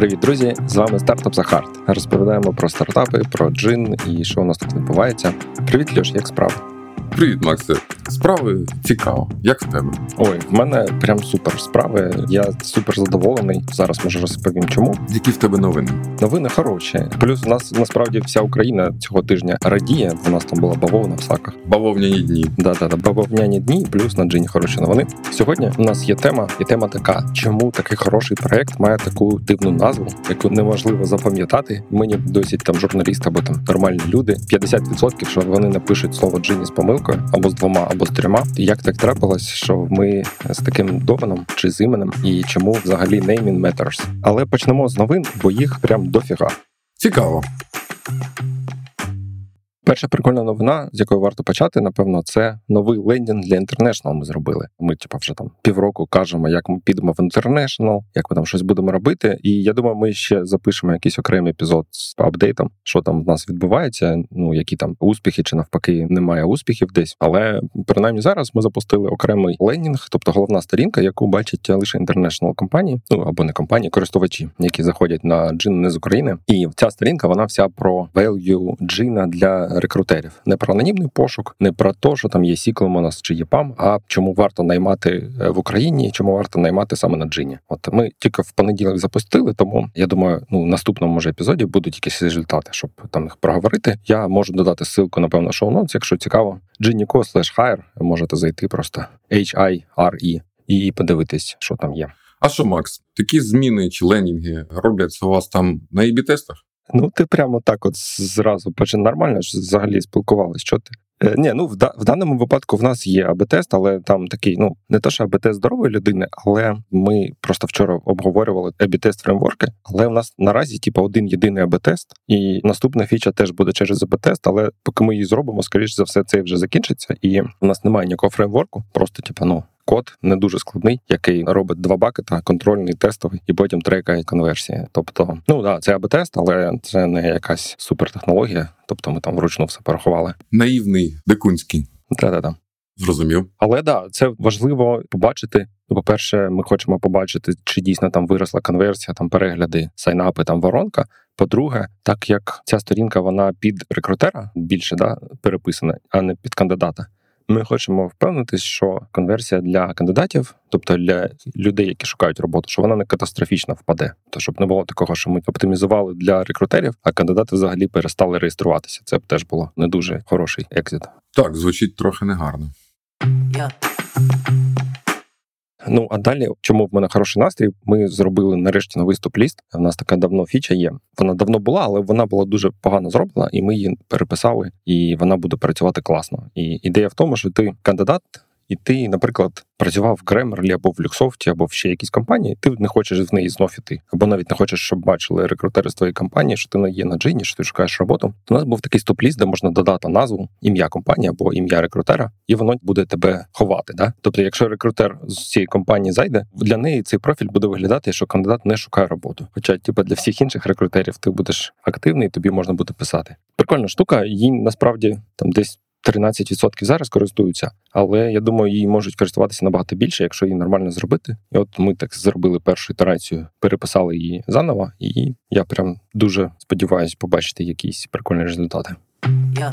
Привіт, друзі! З вами стартап Захарт. Розповідаємо про стартапи, про джин і що у нас тут відбувається. Привіт, Льош, як справи? Привіт, Максе. Справи цікаво. Як в тебе? Ой, в мене прям супер справи. Я супер задоволений. Зараз може розповім, чому Які в тебе новини? новини хороші. Плюс у нас насправді вся Україна цього тижня радіє. У нас там була бавовна в саках. Бавовняні дні. Да, да, да, бавовняні дні, плюс на джині хороші новини. Сьогодні у нас є тема, і тема така: чому такий хороший проект має таку дивну назву, яку неможливо запам'ятати. Мені досить там журналісти або там нормальні люди. 50% що вони напишуть слово джині з помилкою або з двома, або з трьома. Як так трапилось, що ми з таким доменом чи з іменем, і чому взагалі naming matters. Але почнемо з новин, бо їх прям дофіга. Цікаво. Перша прикольна новина, з якої варто почати, напевно, це новий лендінг для International Ми зробили. Ми, типу, вже там півроку кажемо, як ми підемо в International, як ми там щось будемо робити. І я думаю, ми ще запишемо якийсь окремий епізод з апдейтом, що там в нас відбувається. Ну які там успіхи, чи навпаки немає успіхів десь. Але принаймні зараз ми запустили окремий лендінг, тобто головна сторінка, яку бачать лише International компанії, ну або не компанії, користувачі, які заходять на Djinni не з України. І ця сторінка вона вся про value Джина для рекрутерів, не про анонімний пошук, не про те, що там є Ciklum у нас чи EPAM, а чому варто наймати е, в Україні, чому варто наймати саме на джині. От ми тільки в понеділок запустили, тому я думаю, ну в наступному може епізоді будуть якісь результати, щоб там їх проговорити. Я можу додати ссылку, напевно, show notes, якщо цікаво. Djinni.co slash hire, можете зайти просто H-I-R-E і подивитись, що там є. А що, Макс, такі зміни чи ленінги робляться у вас там на ібі тестах? Ну, ти прямо так, от зразу почав нормально ж взагалі спілкувалися. Що ти? Е, ні, ну в, да, в даному випадку в нас є АБ-тест, але там такий, ну не то, що АБ-тест здорової людини, але ми просто вчора обговорювали АБ-тест фреймворки. Але в нас наразі, типу, один єдиний АБ-тест, і наступна фіча теж буде через АБ-тест, але поки ми її зробимо, скоріш за все, це вже закінчиться. І в нас немає ніякого фреймворку, просто типу, ну. Код не дуже складний, який робить два бакета, контрольний, тестовий, і потім трекає конверсії. Тобто, ну да, це АБ-тест, але це не якась супертехнологія. Тобто, ми там вручну все порахували. Наївний, дикунський. Да-да-да. Зрозумів. Але да, це важливо побачити. Ну, По-перше, ми хочемо побачити, чи дійсно там виросла конверсія, там перегляди, сайнапи, там воронка. По-друге, так як ця сторінка вона під рекрутера більше да, переписана, а не під кандидата. Ми хочемо впевнитись, що конверсія для кандидатів, тобто для людей, які шукають роботу, що вона не катастрофічно впаде. То щоб не було такого, що ми оптимізували для рекрутерів, а кандидати взагалі перестали реєструватися. Це б теж було не дуже хороший екзит. Так, звучить трохи негарно. Ну а далі, чому в мене хороший настрій? Ми зробили нарешті новий стоп-ліст. У нас така давно фіча є. Вона давно була, але вона була дуже погано зроблена, і ми її переписали, і вона буде працювати класно. І ідея в тому, що ти кандидат. І ти, наприклад, працював в Grammarly або в Люксофті, або в ще якійсь компанії, ти не хочеш в неї знов іти, або навіть не хочеш, щоб бачили рекрутери з твоєї компанії, що ти не є на джині, що ти шукаєш роботу. У нас був такий стоп-ліст, де можна додати назву, ім'я компанії або ім'я рекрутера, і воно буде тебе ховати. Да? Тобто, якщо рекрутер з цієї компанії зайде, для неї цей профіль буде виглядати, що кандидат не шукає роботу. Хоча, типу, для всіх інших рекрутерів ти будеш активний, тобі можна буде писати. Прикольна штука, їй насправді там десь. 13% зараз користуються, але я думаю, її можуть користуватися набагато більше, якщо її нормально зробити. І от ми так зробили першу ітерацію, переписали її заново, і я прям дуже сподіваюся побачити якісь прикольні результати. Yeah.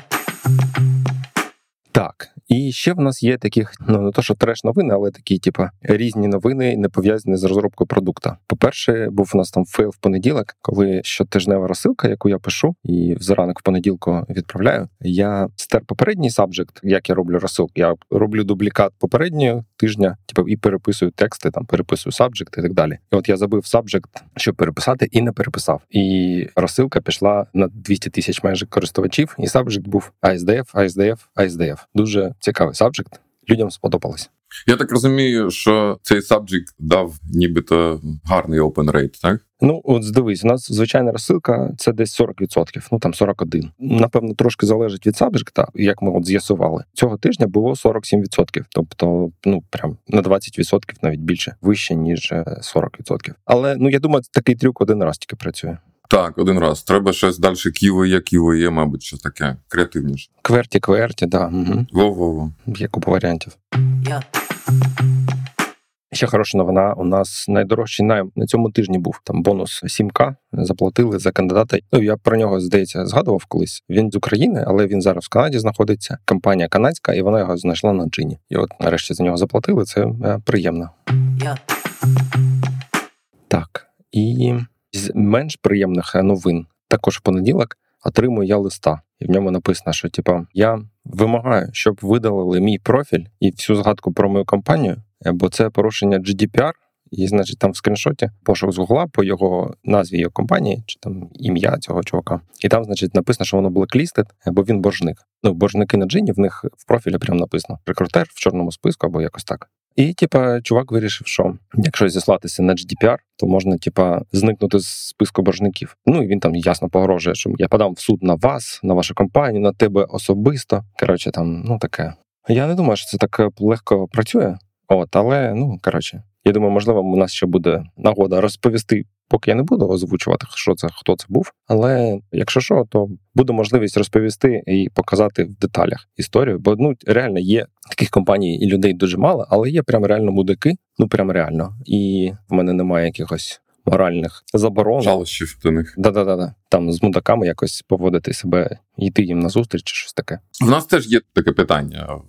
Так, і ще в нас є таких, ну не то, що треш новини, але такі, типу, різні новини, не пов'язані з розробкою продукта. По-перше, був у нас там fail в понеділок, коли щотижнева розсилка, яку я пишу, і заранок в понеділку відправляю. Я стер попередній subject, як я роблю розсилку. Я роблю дублікат попереднього тижня, типу, і переписую тексти, там переписую subject і так далі. І от я забив subject, щоб переписати, і не переписав. І розсилка пішла на 200 тисяч майже користувачів, і сабжект був ASDF, ASDF, ASDF. Дуже цікавий сабжект. Людям сподобалось. Я так розумію, що цей сабжект дав нібито гарний open rate, так? Ну, от дивись, у нас звичайна розсилка це десь 40%, ну там 41. Напевно, трошки залежить від сабжекта, як ми от з'ясували. Цього тижня було 47%. Тобто, ну прям на 20% навіть більше вище, ніж 40%. Але ну я думаю, такий трюк один раз тільки працює. Так, один раз. Треба щось далі QVE, QVE, мабуть, що таке креативніше. Кверті, кверті, да. Угу. Во-во-во. Є купа варіантів. Yeah. Ще хороша новина. У нас найдорожчий найм на цьому тижні був там бонус 7К. Заплатили за кандидата. Ну я про нього здається згадував колись. Він з України, але він зараз в Канаді знаходиться. Компанія канадська, і вона його знайшла на джині. І от нарешті за нього заплатили. Це е, приємно. Yeah. Так і з менш приємних новин також в понеділок отримую я листа, і в ньому написано, що типа я вимагаю, щоб видалили мій профіль і всю згадку про мою компанію, бо це порушення GDPR, і, значить, там в скріншоті пошук з Гугла по його назві його компанії, чи там ім'я цього чувака. І там, значить, написано, що воно blacklисted, бо він боржник. Ну, боржники на джині в них в профілі прям написано рекрутер в чорному списку або якось так. І, типа, чувак вирішив, що якщо зіслатися на GDPR, то можна, типа, зникнути з списку боржників. Ну і він там ясно погрожує, що я подам в суд на вас, на вашу компанію, на тебе особисто. Коротше, там, ну таке. Я не думаю, що це так легко працює. От, але ну коротше, я думаю, можливо, у нас ще буде нагода розповісти. Поки я не буду озвучувати, що це, хто це був. Але якщо що, то буде можливість розповісти і показати в деталях історію. Бо ну реально є таких компаній і людей дуже мало, але є прям реально мудики. Ну прям реально. І в мене немає якихось моральних заборон. Жалощів до них. Да-да-да. Там з мудаками якось поводити себе, йти їм на зустріч чи щось таке. В нас теж є таке питання.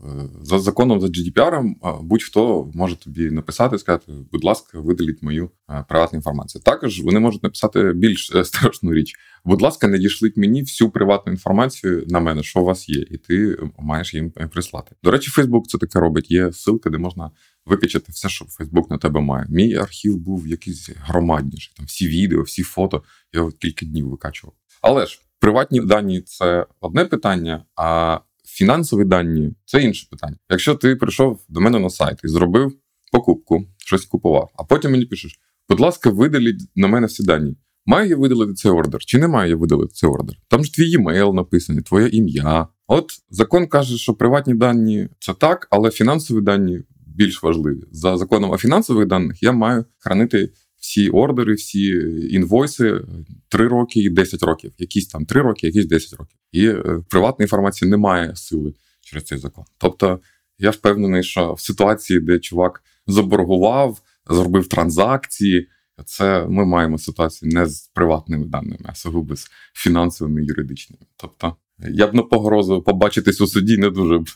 За законом, за GDPR, будь-хто може тобі написати, сказати, будь ласка, видаліть мою приватну інформацію. Також вони можуть написати більш е, страшну річ. Будь ласка, не дішліть мені всю приватну інформацію на мене, що у вас є, і ти маєш їм прислати. До речі, Facebook це таке робить. Є ссылки, де можна викачати все, що Facebook на тебе має. Мій архів був якийсь громадніший. Там всі відео, всі фото. Я його кілька днів викачував. Але ж приватні дані це одне питання, а фінансові дані це інше питання. Якщо ти прийшов до мене на сайт і зробив покупку, щось купував, а потім мені пишеш, будь ласка, видаліть на мене всі дані. Маю я видалити цей ордер, чи не маю я видалити цей ордер? Там ж твій емейл написаний, твоє ім'я. От закон каже, що приватні дані це так, але фінансові дані більш важливі. За законом о фінансових даних я маю хранити всі ордери, всі інвойси 3 роки і 10 років. Якісь там 3 роки, якісь 10 років. І е, приватної інформації немає сили через цей закон. Тобто я впевнений, що в ситуації, де чувак заборгував, зробив транзакції. Це ми маємо ситуацію не з приватними даними, а сугубо з фінансовими і юридичними. Тобто я б на погрозу побачитись у суді не дуже б.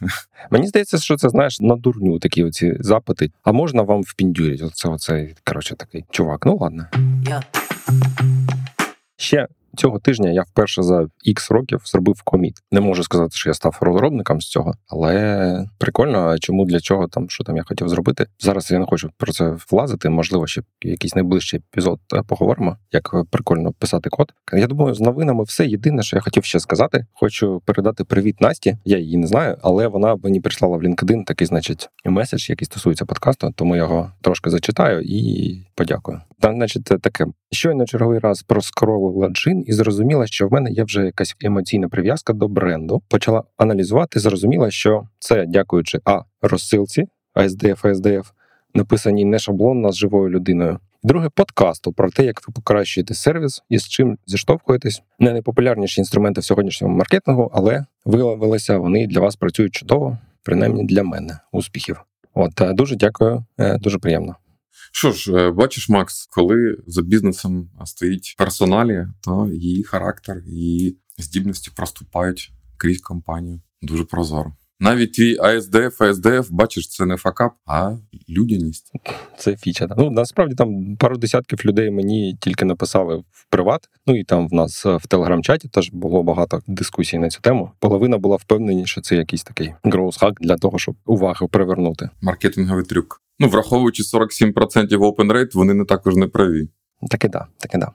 Мені здається, що це знаєш на дурню такі оці запити. А можна вам впіндюрити? Оце оцей коротше такий чувак. Ну ладно. Yeah. Ще Цього тижня я вперше за X років зробив коміт. Не можу сказати, що я став розробником з цього, але прикольно. Чому для чого там, що там я хотів зробити? Зараз я не хочу про це влазити. Можливо, ще якийсь найближчий епізод е, поговоримо, як прикольно писати код. Я думаю, з новинами все єдине, що я хотів ще сказати. Хочу передати привіт Насті. Я її не знаю, але вона мені прислала в LinkedIn такий, значить, меседж, який стосується подкасту, тому я його трошки зачитаю і подякую. Там, значить, таке щойно черговий раз проскролила джин і зрозуміла, що в мене є вже якась емоційна прив'язка до бренду. Почала аналізувати, зрозуміла, що це дякуючи а розсилці ASDF, ASDF, написані не шаблонно з живою людиною. Друге подкасту про те, як ви покращуєте сервіс і з чим зіштовхуєтесь. Не найпопулярніші інструменти в сьогоднішньому маркетингу, але виявилися вони для вас працюють чудово, принаймні для мене. Успіхів. От е, дуже дякую, е, дуже приємно. Що ж, е, бачиш, Макс, коли за бізнесом стоїть персоналі, то її характер, її здібності проступають крізь компанію дуже прозоро. Навіть твій АСДФ, АСДФ, бачиш, це не факап, а людяність. Це фіча. Ну насправді там пару десятків людей мені тільки написали в приват. Ну і там в нас в телеграм-чаті теж було багато дискусій на цю тему. Половина була впевнені, що це якийсь такий гроус-хак для того, щоб увагу привернути. Маркетинговий трюк. Ну, враховуючи 47% open rate, вони не також не праві. Так і да, так і да.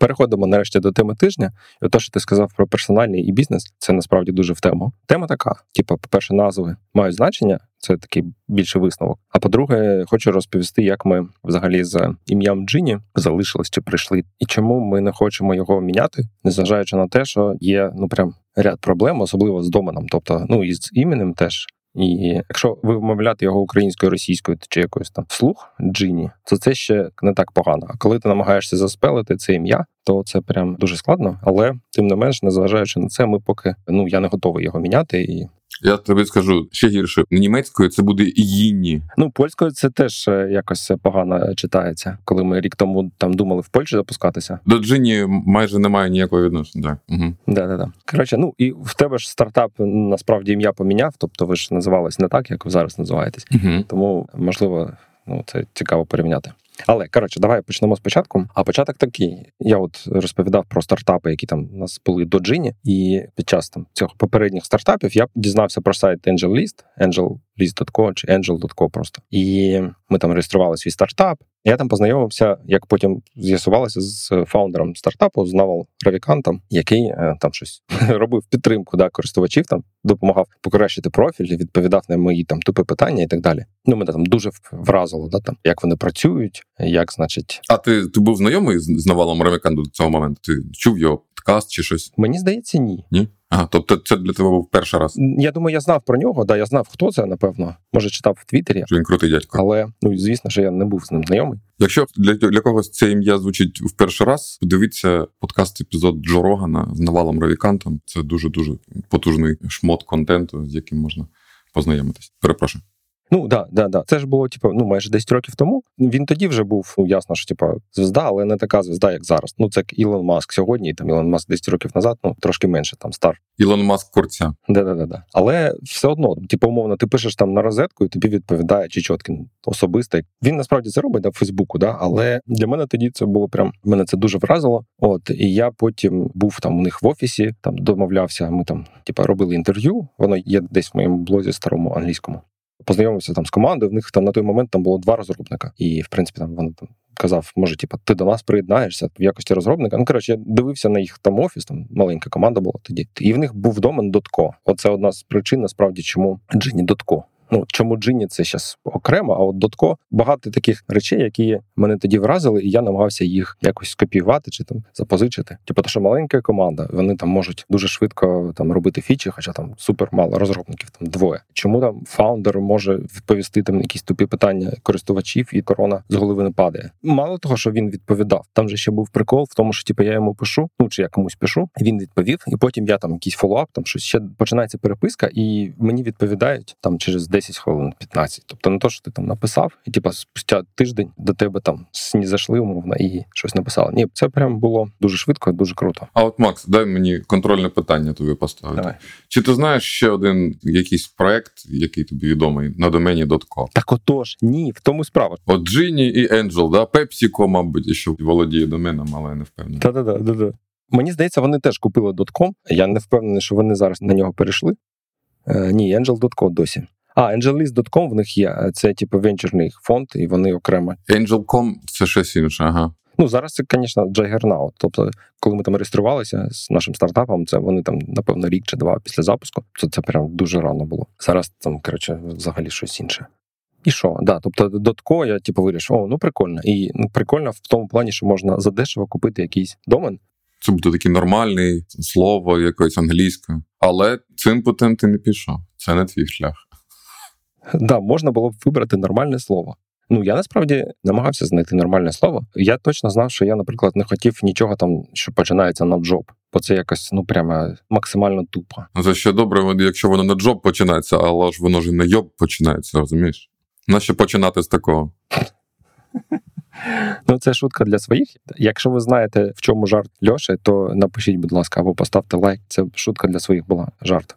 Переходимо нарешті до теми тижня. І те, що ти сказав про персональний і бізнес, це насправді дуже в тему. Тема така: типу, по-перше, назви мають значення, це такий більший висновок. А по-друге, хочу розповісти, як ми взагалі з ім'ям Джині залишились чи прийшли, і чому ми не хочемо його міняти, незважаючи на те, що є ну прям ряд проблем, особливо з доменом, тобто ну і з іменем теж. І якщо ви вимовляти його українською, російською чи якоюсь там вслух Джині, то це ще не так погано. А коли ти намагаєшся заспелити це ім'я, то це прям дуже складно. Але тим не менш, незважаючи на це, ми поки ну я не готовий його міняти. І Я тобі скажу ще гірше. Німецькою це буде їні. Ну, польською це теж е, якось погано читається. Коли ми рік тому там думали в Польщі запускатися. До Джині майже немає ніякого відношення. Так. Угу. Да, да, да. Коротше, ну і в тебе ж стартап насправді ім'я поміняв, тобто ви ж називались не так, як ви зараз називаєтесь. Угу. Тому можливо, ну це цікаво порівняти. Але коротше, давай почнемо спочатку. А початок такий: я от розповідав про стартапи, які там у нас були до Джині, і під час там цих попередніх стартапів я дізнався про сайт AngelList, angellist.co чи angel.co просто. І ми там реєстрували свій стартап. Я там познайомився, як потім з'ясувалося з фаундером стартапу, з Навал Равікантом, який е, там щось робив підтримку да, користувачів, там допомагав покращити профіль, відповідав на мої там тупі питання і так далі. Ну, мене там дуже вразило, да, там, як вони працюють, як, значить. А ти ти був знайомий з, з Навалом Равікантом до цього моменту? Ти чув його подкаст чи щось? Мені здається, ні. Ні? Ага, тобто це для тебе був перший раз. Я думаю, я знав про нього, да, я знав, хто це, напевно. Може, читав в Твіттері. Що він крутий дядько. Але ну звісно, що я не був з ним знайомий. Якщо для для когось це ім'я звучить в перший раз, подивіться подкаст епізод Джо Рогана з Навалом Равікантом. Це дуже дуже потужний шмот контенту, з яким можна познайомитись. Перепрошую. Ну да, да, да. Це ж було типу, ну майже 10 років тому. Він тоді вже був ну, ясно, що типу, звезда, але не така звезда, як зараз. Ну це як Ілон Маск сьогодні. і Там Ілон Маск 10 років назад, ну трошки менше там стар. Ілон Маск курця. Да, да, да, да. Але все одно, типу, умовно, ти пишеш там на розетку, і тобі відповідає Чечоткін особистий. Він насправді це робить да, в Фейсбуку, да, але для мене тоді це було прям мене це дуже вразило. От і я потім був там у них в офісі, там домовлявся. Ми там, типу, робили інтерв'ю. Воно є десь в моєму блозі старому англійському познайомився там з командою. В них там на той момент там було два розробника, і в принципі там вони там казав, може, типу, ти до нас приєднаєшся в якості розробника. Ну коротше, я дивився на їх там офіс, там маленька команда була тоді, і в них був домен Дотко. Оце одна з причин, насправді, чому Джині .co. Ну чому Джині це зараз окремо, а от Дотко багато таких речей, які мене тоді вразили, і я намагався їх якось скопіювати чи там запозичити. Типу, то що маленька команда, вони там можуть дуже швидко там робити фічі, хоча там супер мало розробників, там двоє. Чому там фаундер може відповісти там якісь тупі питання користувачів, і корона з голови не падає? Мало того, що він відповідав. Там же ще був прикол в тому, що типу, я йому пишу, ну чи я комусь пишу, він відповів, і потім я там якийсь follow-up, там щось ще починається переписка, і мені відповідають там через 10 хвилин 15. Тобто не то, що ти там написав, і типа спустя тиждень до тебе там зайшли умовно і щось написали. Ні, це прям було дуже швидко, дуже круто. А от Макс, дай мені контрольне питання тобі поставити. Давай. Чи ти знаєш ще один якийсь проект, який тобі відомий на домені .co? Так отож, ні, в тому справа. От Джині і Angel, да, PepsiCo, мабуть, ще володіє доменом, але я не впевнений. Та-та-та, да-да. Мені здається, вони теж купили .com. Я не впевнений, що вони зараз на нього перейшли. Е, ні, Angel.co досі. А, AngelList.com в них є. Це типу венчурний фонд, і вони окремо. Angel.com – це щось інше, ага. Ну зараз це, звісно, Jaggernaut. Тобто, коли ми там реєструвалися з нашим стартапом, це вони там, напевно, рік чи два після запуску. Це це прям дуже рано було. Зараз там, коротше, взагалі щось інше. І що? Да, тобто дотко я типу вирішив, о, ну прикольно. І ну, прикольно в тому плані, що можна задешево купити якийсь домен. Це буде такий нормальний слово якоюсь англійською. Але цим путем ти не пішов. Це не твій шлях. Да, можна було б вибрати нормальне слово. Ну я насправді намагався знайти нормальне слово. Я точно знав, що я, наприклад, не хотів нічого там, що починається на джоб, бо це якось ну прямо максимально тупо. Ну, Це ще добре, якщо воно на джоб починається, але ж воно ж і на йоб починається, розумієш? Нащо починати з такого? Ну, це шутка для своїх. Якщо ви знаєте, в чому жарт Льоші, то напишіть, будь ласка, або поставте лайк. Це шутка для своїх була жарт.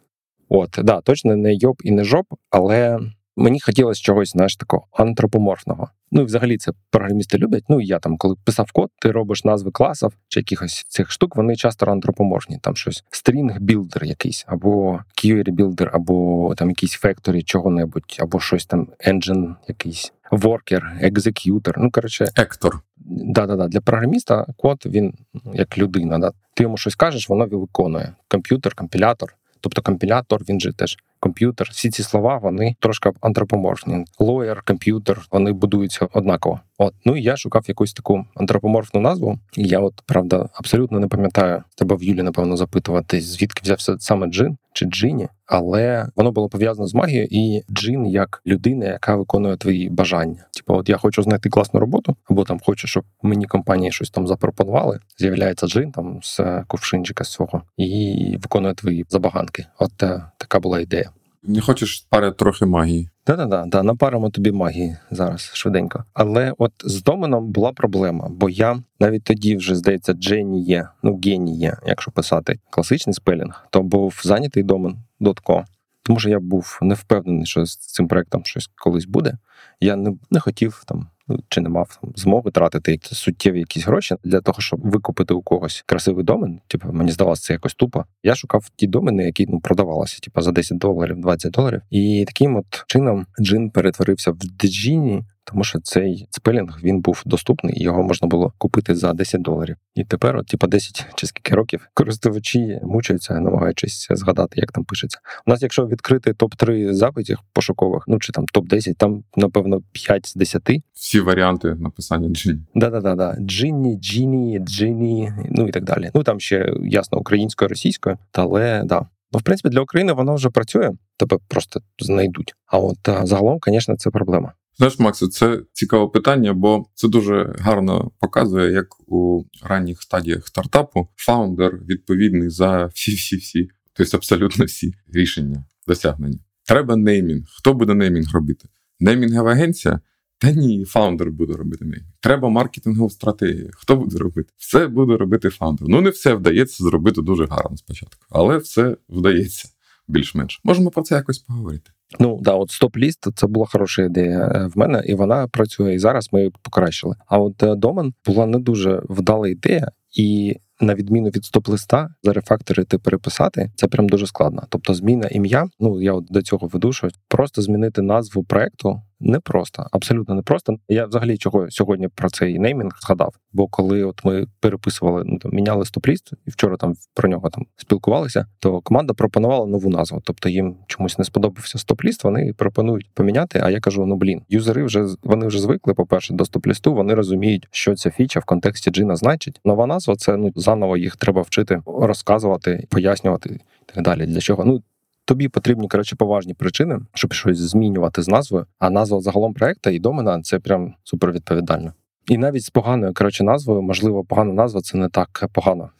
От, да, точно не йоб і не жоп, але мені хотілося чогось, знаєш, такого антропоморфного. Ну і взагалі це програмісти люблять. Ну і я там, коли писав код, ти робиш назви класів чи якихось цих штук, вони часто антропоморфні. Там щось string builder якийсь, або query builder, або там якийсь factory чого-небудь, або щось там engine якийсь. Worker, executor, ну коротше, actor. Да-да-да. Для програміста код він як людина. Да? Ти йому щось кажеш, воно виконує. Комп'ютер, компілятор. Тобто компілятор, він же теж комп'ютер. Всі ці слова вони трошки антропоморфні. Лоєр, комп'ютер, вони будуються однаково. От ну і я шукав якусь таку антропоморфну назву. І я, от правда, абсолютно не пам'ятаю тебе в Юлі, напевно, запитувати, звідки взявся саме джин чи джині, але воно було пов'язано з магією, і джин як людина, яка виконує твої бажання. Типу, от я хочу знайти класну роботу, або там хочу, щоб мені компанії щось там запропонували. З'являється джин там з кувшинчика свого і виконує твої забаганки. От е, така була ідея. Не хочеш пари трохи магії. Да-да-да, да, напаримо тобі магії зараз швиденько. Але от з доменом була проблема, бо я навіть тоді вже здається, Дженіє, ну гені є, якщо писати класичний spelling, то був зайнятий домен .co. Тому що я був не впевнений, що з цим проектом щось колись буде. Я не не хотів там чи не мав там змоги тратити суттєві якісь гроші для того, щоб викупити у когось красивий домен. Типу, мені здалося це якось тупо. Я шукав ті домени, які ну продавалися, типу, за 10 доларів, 20 доларів. І таким от чином джин перетворився в Djinni, тому що цей spelling він був доступний, його можна було купити за 10 доларів. І тепер, от, типа, 10 чи скільки років користувачі мучаються, намагаючись згадати, як там пишеться. У нас, якщо відкрити топ 3 запитів пошукових, ну чи там топ 10 там напевно 5 з 10. Всі варіанти написання Djinni. Да-да-да, да Djinni, Djinni, Djinni, ну і так далі. Ну там ще ясно українською, російською, але да. Ну, в принципі, для України воно вже працює, тебе просто знайдуть. А от загалом, звісно, це проблема. Знаєш, Максу, це цікаве питання, бо це дуже гарно показує, як у ранніх стадіях стартапу фаундер відповідний за всі-всі-всі, тобто абсолютно всі рішення, досягнення. Треба неймінг. Хто буде неймінг робити? Неймінгова агенція? Та ні, фаундер буде робити неймінг. Треба маркетингову стратегію. Хто буде робити? Все буде робити фаундер. Ну не все вдається зробити дуже гарно спочатку, але все вдається більш-менш. Можемо про це якось поговорити. Ну да, от стоп-ліст це була хороша ідея е, в мене, і вона працює і зараз. Ми її покращили. А от е, домен була не дуже вдала ідея, і на відміну від стоп-листа, зарефакторити переписати це прям дуже складно. Тобто, зміна ім'я. Ну я от до цього веду, що просто змінити назву проекту непросто, абсолютно непросто. Я взагалі чого сьогодні про цей неймінг згадав. Бо коли от ми переписували, ну там міняли стоп-ліст, і вчора там про нього там спілкувалися, то команда пропонувала нову назву. Тобто їм чомусь не сподобався стоп-ліст, вони пропонують поміняти. А я кажу: ну блін, юзери вже вони вже звикли. По перше, до стоп-лісту, вони розуміють, що ця фіча в контексті джина значить. Нова назва це ну заново їх треба вчити, розказувати, пояснювати і так далі. Для чого? Ну Тобі потрібні коротше поважні причини, щоб щось змінювати з назвою. А назва загалом проекту і домена це прям супервідповідально. І навіть з поганою коротше назвою, можливо, погана назва це не так погано,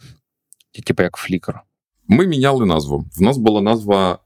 типу як флікер. Ми міняли назву. В нас була назва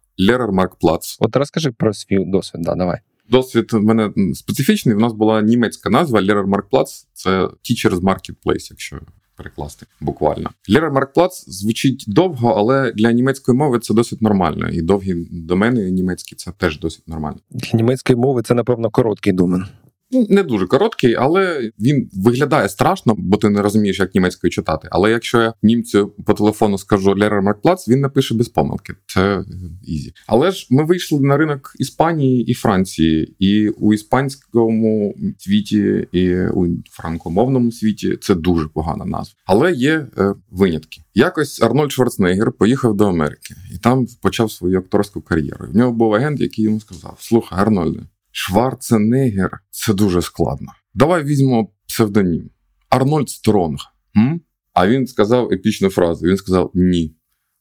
Marktplatz. От розкажи про свій досвід, да, давай. Досвід в мене специфічний. В нас була німецька назва Marktplatz. Це Teachers Marketplace, якщо перекласти буквально. Lehrermarktplatz звучить довго, але для німецької мови це досить нормально. І довгі домени німецькі це теж досить нормально. Для німецької мови це, напевно, короткий домен. Ну, не дуже короткий, але він виглядає страшно, бо ти не розумієш, як німецькою читати. Але якщо я німцю по телефону скажу Lehrermarktplatz, він напише без помилки. Це easy. Але ж ми вийшли на ринок Іспанії і Франції, і у іспанському світі, і у франкомовному світі це дуже погана назва. Але є е, винятки. Якось Арнольд Шварценеггер поїхав до Америки і там почав свою акторську кар'єру. В нього був агент, який йому сказав: Слухай, Арнольде. Шварценеггер це дуже складно. Давай візьмемо псевдонім Арнольд Стронг. М? А він сказав епічну фразу: він сказав: Ні.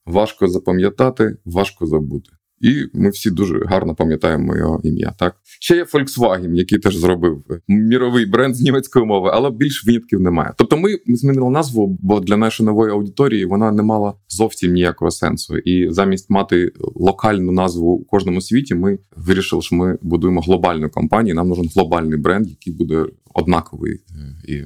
Важко запам'ятати, важко забути. І ми всі дуже гарно пам'ятаємо його ім'я. Так ще є Volkswagen, який теж зробив міровий бренд з німецької мови, але більш винятків немає. Тобто, ми змінили назву, бо для нашої нової аудиторії вона не мала зовсім ніякого сенсу. І замість мати локальну назву у кожному світі, ми вирішили, що ми будуємо глобальну компанію. Нам нужен глобальний бренд, який буде однаковий е, і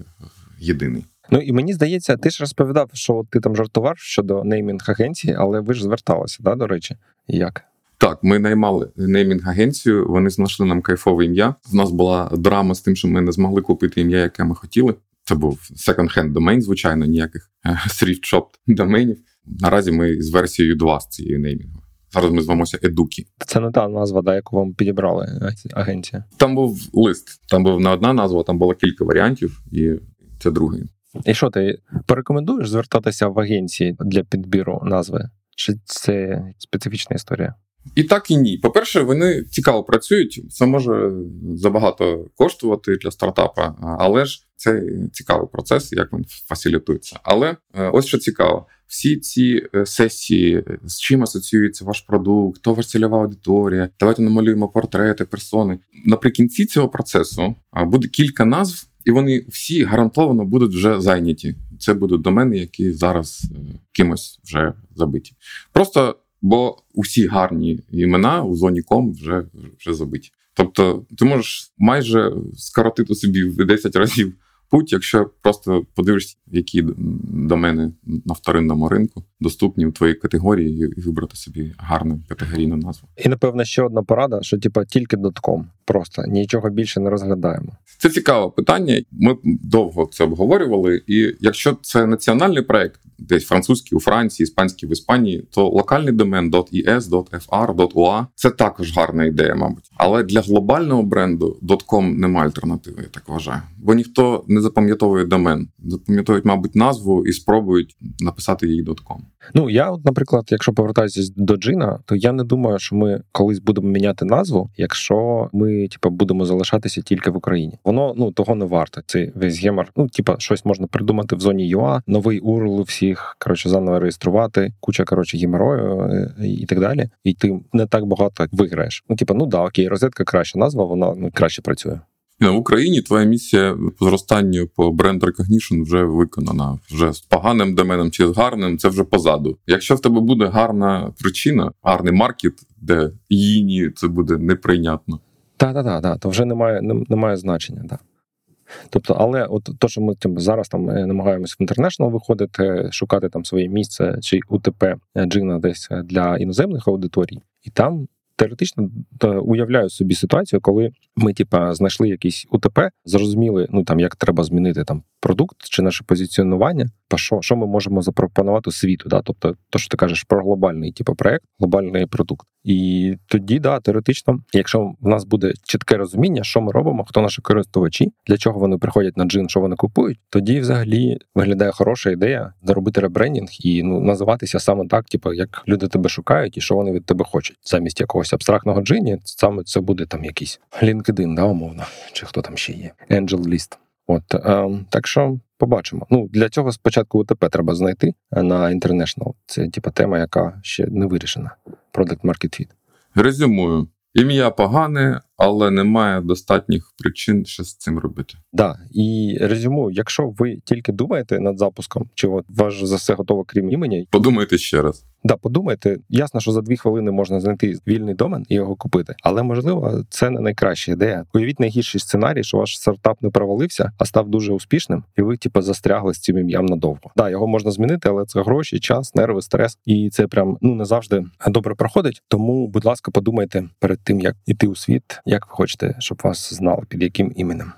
єдиний. Ну і мені здається, ти ж розповідав, що ти там жартував щодо неймінг агенції, але ви ж зверталися, да, до речі, як? Так, ми наймали неймінг-агенцію, вони знайшли нам кайфове ім'я. У нас була драма з тим, що ми не змогли купити ім'я, яке ми хотіли. Це був second-hand домен, звичайно, ніяких thrift shop доменів. Наразі ми з версією 2 з цією неймінгу. Зараз ми звемося Едукі. Це не та назва, да, яку вам підібрали агенція. Там був лист, там був не одна назва, там було кілька варіантів, і це другий. І що ти порекомендуєш звертатися в агенції для підбіру назви? Чи це специфічна історія? І так і ні. По-перше, вони цікаво працюють. Це може забагато коштувати для стартапа, але ж це цікавий процес, як він фасилітується. Але е, ось що цікаво: всі ці е, сесії, з чим асоціюється ваш продукт, хто ваша цільова аудиторія, давайте намалюємо портрети, персони. Наприкінці цього процесу буде кілька назв, і вони всі гарантовано будуть вже зайняті. Це будуть домени, які зараз е, кимось вже забиті. Просто бо усі гарні імена у зоні ком вже, вже забиті. Тобто, ти можеш майже скоротити собі в 10 разів путь, якщо просто подивишся, які домени на вторинному ринку доступні в твоїй категорії, і вибрати собі гарну категорійну назву. І напевно ще одна порада: що типа тільки дотком, просто нічого більше не розглядаємо. Це цікаве питання. Ми довго це обговорювали. І якщо це національний проект, десь французький у Франції, іспанський в Іспанії, то локальний домен .es, .fr, .ua – це також гарна ідея, мабуть. Але для глобального бренду .com немає альтернативи, я так вважаю. Бо ніхто не запам'ятовує домен, запам'ятовують, мабуть, назву і спробують написати її .com. Ну я, от, наприклад, якщо повертатися до джина, то я не думаю, що ми колись будемо міняти назву, якщо ми типу, будемо залишатися тільки в Україні. Воно ну того не варто. Цей весь гемор. Ну, типа, щось можна придумати в зоні UA, новий URL всіх коротше заново реєструвати, куча коротше геморою е, і так далі. І ти не так багато виграєш. Ну, типа, ну да, окей, розетка краща назва, вона ну краще працює. В Україні твоя місія по зростанню по бренд recognition вже виконана. Вже з поганим доменом чи з гарним, це вже позаду. Якщо в тебе буде гарна причина, гарний маркет, де їні це буде неприйнятно. Так, так, так, так. то вже немає немає значення. Так. Тобто, але от то, що ми тим, зараз там е, намагаємося в інтернешнл виходити, шукати там своє місце чи УТП е, джина десь для іноземних аудиторій, і там теоретично уявляю собі ситуацію, коли ми, типа, знайшли якийсь УТП, зрозуміли, ну там як треба змінити там продукт чи наше позиціонування, по що що ми можемо запропонувати світу. Да? Тобто, то, що ти кажеш про глобальний типу, проект, глобальний продукт. І тоді, да, теоретично, якщо в нас буде чітке розуміння, що ми робимо, хто наші користувачі, для чого вони приходять на джин, що вони купують, тоді взагалі виглядає хороша ідея заробити ребрендінг і ну називатися саме так, типу, як люди тебе шукають і що вони від тебе хочуть, замість якогось абстрактного джині, саме це буде там якийсь LinkedIn, да, умовно, чи хто там ще є, Angel List. От е, так що побачимо. Ну для цього спочатку УТП треба знайти на International. Це типа тема, яка ще не вирішена. Product Market Fit. Резюмую. Ім'я погане, але немає достатніх причин, що з цим робити. Да, і резюмую, якщо ви тільки думаєте над запуском, чи от ваш за все готово крім імені, подумайте ще раз. Да, подумайте, ясно, що за дві хвилини можна знайти вільний домен і його купити, але можливо це не найкраща ідея. Уявіть найгірший сценарій, що ваш стартап не провалився, а став дуже успішним, і ви типу, застрягли з цим ім'ям надовго. Да, його можна змінити, але це гроші, час, нерви, стрес, і це прям ну не завжди добре проходить. Тому, будь ласка, подумайте перед тим, як іти у світ, як ви хочете, щоб вас знали під яким іменем.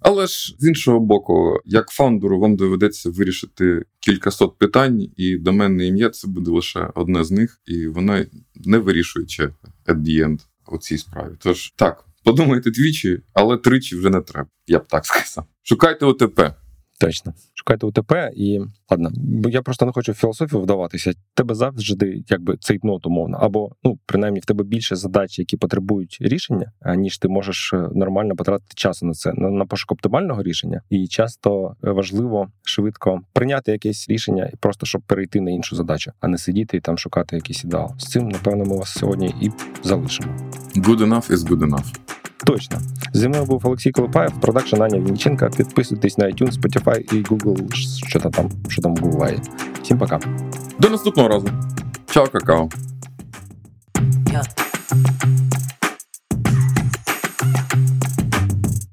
Але ж з іншого боку, як фаундеру, вам доведеться вирішити кількасот питань, і доменне ім'я це буде лише одне з них, і воно не вирішуючи at the end у цій справі. Тож так, подумайте двічі, але тричі вже не треба. Я б так сказав. Шукайте ОТП. Точно. Шукайте УТП і ладно, бо я просто не хочу в філософію вдаватися. Тебе завжди якби цей нот умовно, або ну принаймні в тебе більше задач, які потребують рішення, ніж ти можеш е, нормально потратити часу на це на, пошук оптимального рішення. І часто важливо швидко прийняти якесь рішення і просто щоб перейти на іншу задачу, а не сидіти і там шукати якийсь ідеал. З цим напевно ми вас сьогодні і залишимо. Good enough is good enough. Точно. Зі мною був Олексій Колупаєв, продакшн Аня Вінниченка. Підписуйтесь на iTunes, Spotify і Google, що там, що там буває. Всім пока. До наступного разу. Чао, какао. Yeah.